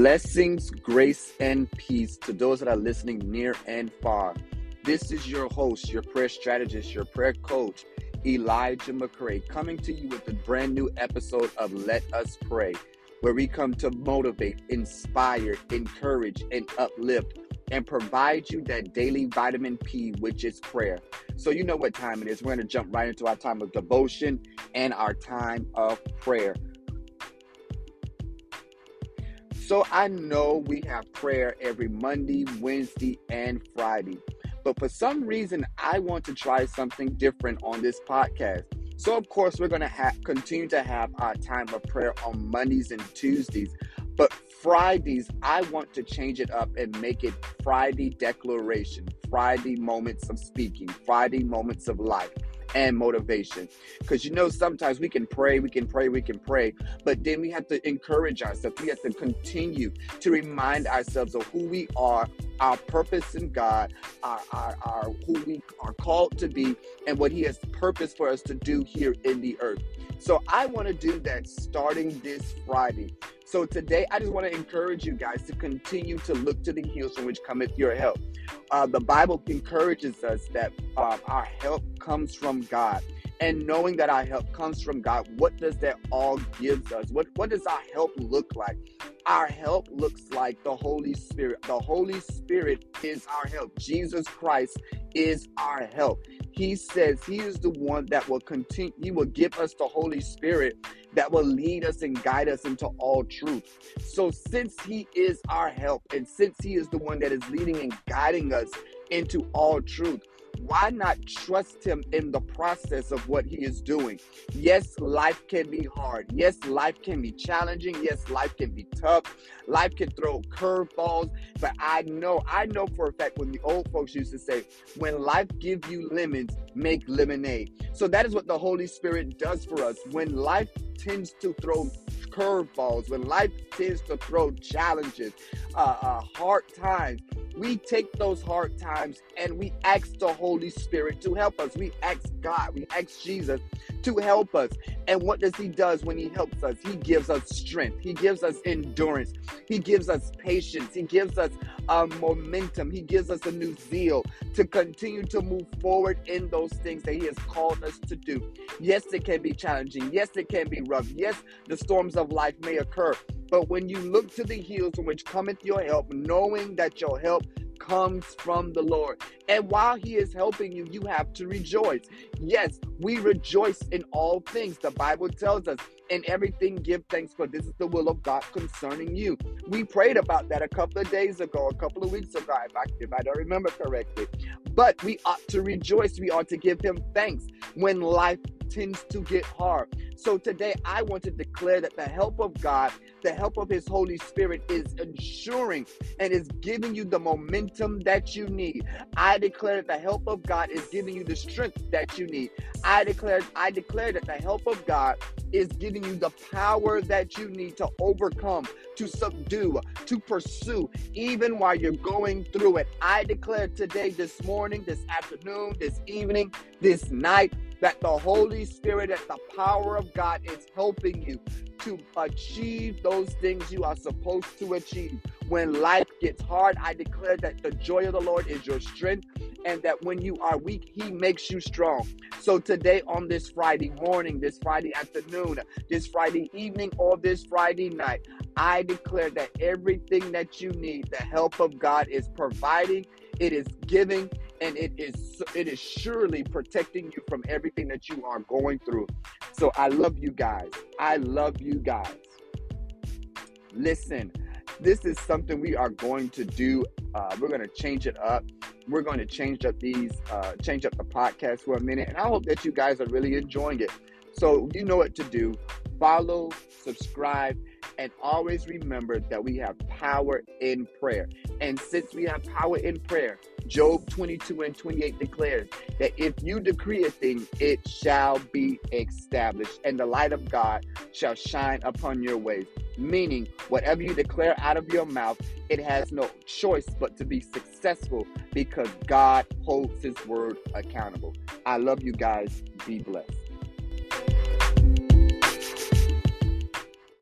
Blessings, grace, and peace to those that are listening near and far. This is your host, your prayer strategist, your prayer coach, Elijah McCray, coming to you with a brand new episode of Let Us Pray, where we come to motivate, inspire, encourage, and uplift, and provide you that daily vitamin P, which is prayer. So, you know what time it is. We're going to jump right into our time of devotion and our time of prayer. So I know we have prayer every Monday, Wednesday, and Friday. But for some reason, I want to try something different on this podcast. So, of course, we're going to have continue to have our time of prayer on Mondays and Tuesdays. But Fridays, I want to change it up and make it Friday declaration, Friday moments of speaking, Friday moments of life and motivation. Because you know, sometimes we can pray, we can pray, we can pray, but then we have to encourage ourselves. We have to continue to remind ourselves of who we are, our purpose in God, our, our, our who we are called to be, and what He has purpose for us to do here in the earth. So I want to do that starting this Friday. So today, I just want to encourage you guys to continue to look to the hills from which cometh your help. Uh, the Bible encourages us that uh, our help comes from God. And knowing that our help comes from God, what does that all gives us? What what does our help look like? Our help looks like the Holy Spirit. The Holy Spirit is our help. Jesus Christ is our help. He says he is the one that will continue, he will give us the Holy Spirit that will lead us and guide us into all truth. So, since He is our help and since He is the one that is leading and guiding us into all truth, why not trust him in the process of what he is doing? Yes, life can be hard. Yes, life can be challenging. Yes, life can be tough. Life can throw curveballs. But I know, I know for a fact when the old folks used to say, when life gives you lemons, make lemonade. So that is what the Holy Spirit does for us. When life tends to throw curveballs, when life tends to throw challenges, uh, uh, hard times, we take those hard times and we ask the Holy Spirit to help us. We ask God, we ask Jesus to help us. And what does He does when He helps us? He gives us strength. He gives us endurance. He gives us patience. He gives us um, momentum. He gives us a new zeal to continue to move forward in those things that He has called us to do. Yes, it can be challenging. Yes, it can be rough. Yes, the storms of life may occur. But when you look to the hills from which cometh your help, knowing that your help comes from the Lord. And while He is helping you, you have to rejoice. Yes, we rejoice in all things. The Bible tells us, in everything give thanks, for this is the will of God concerning you. We prayed about that a couple of days ago, a couple of weeks ago, if I, if I don't remember correctly. But we ought to rejoice. We ought to give Him thanks when life tends to get hard. So today I want to declare that the help of God, the help of His Holy Spirit is ensuring and is giving you the momentum that you need. I declare that the help of God is giving you the strength that you need. I declare, I declare that the help of God is giving you the power that you need to overcome, to subdue, to pursue, even while you're going through it. I declare today, this morning, this afternoon, this evening, this night, that the Holy Spirit, that the power of God is helping you to achieve those things you are supposed to achieve. When life gets hard, I declare that the joy of the Lord is your strength and that when you are weak, He makes you strong. So today, on this Friday morning, this Friday afternoon, this Friday evening, or this Friday night, I declare that everything that you need, the help of God is providing, it is giving, and it is it is surely protecting you from everything that you are going through. So I love you guys. I love you guys. Listen, this is something we are going to do. Uh, we're going to change it up. We're going to change up these, uh, change up the podcast for a minute, and I hope that you guys are really enjoying it. So you know what to do. Follow, subscribe, and always remember that we have power in prayer. And since we have power in prayer, Job 22 and 28 declares that if you decree a thing, it shall be established, and the light of God shall shine upon your ways. Meaning, whatever you declare out of your mouth, it has no choice but to be successful because God holds His word accountable. I love you guys. Be blessed.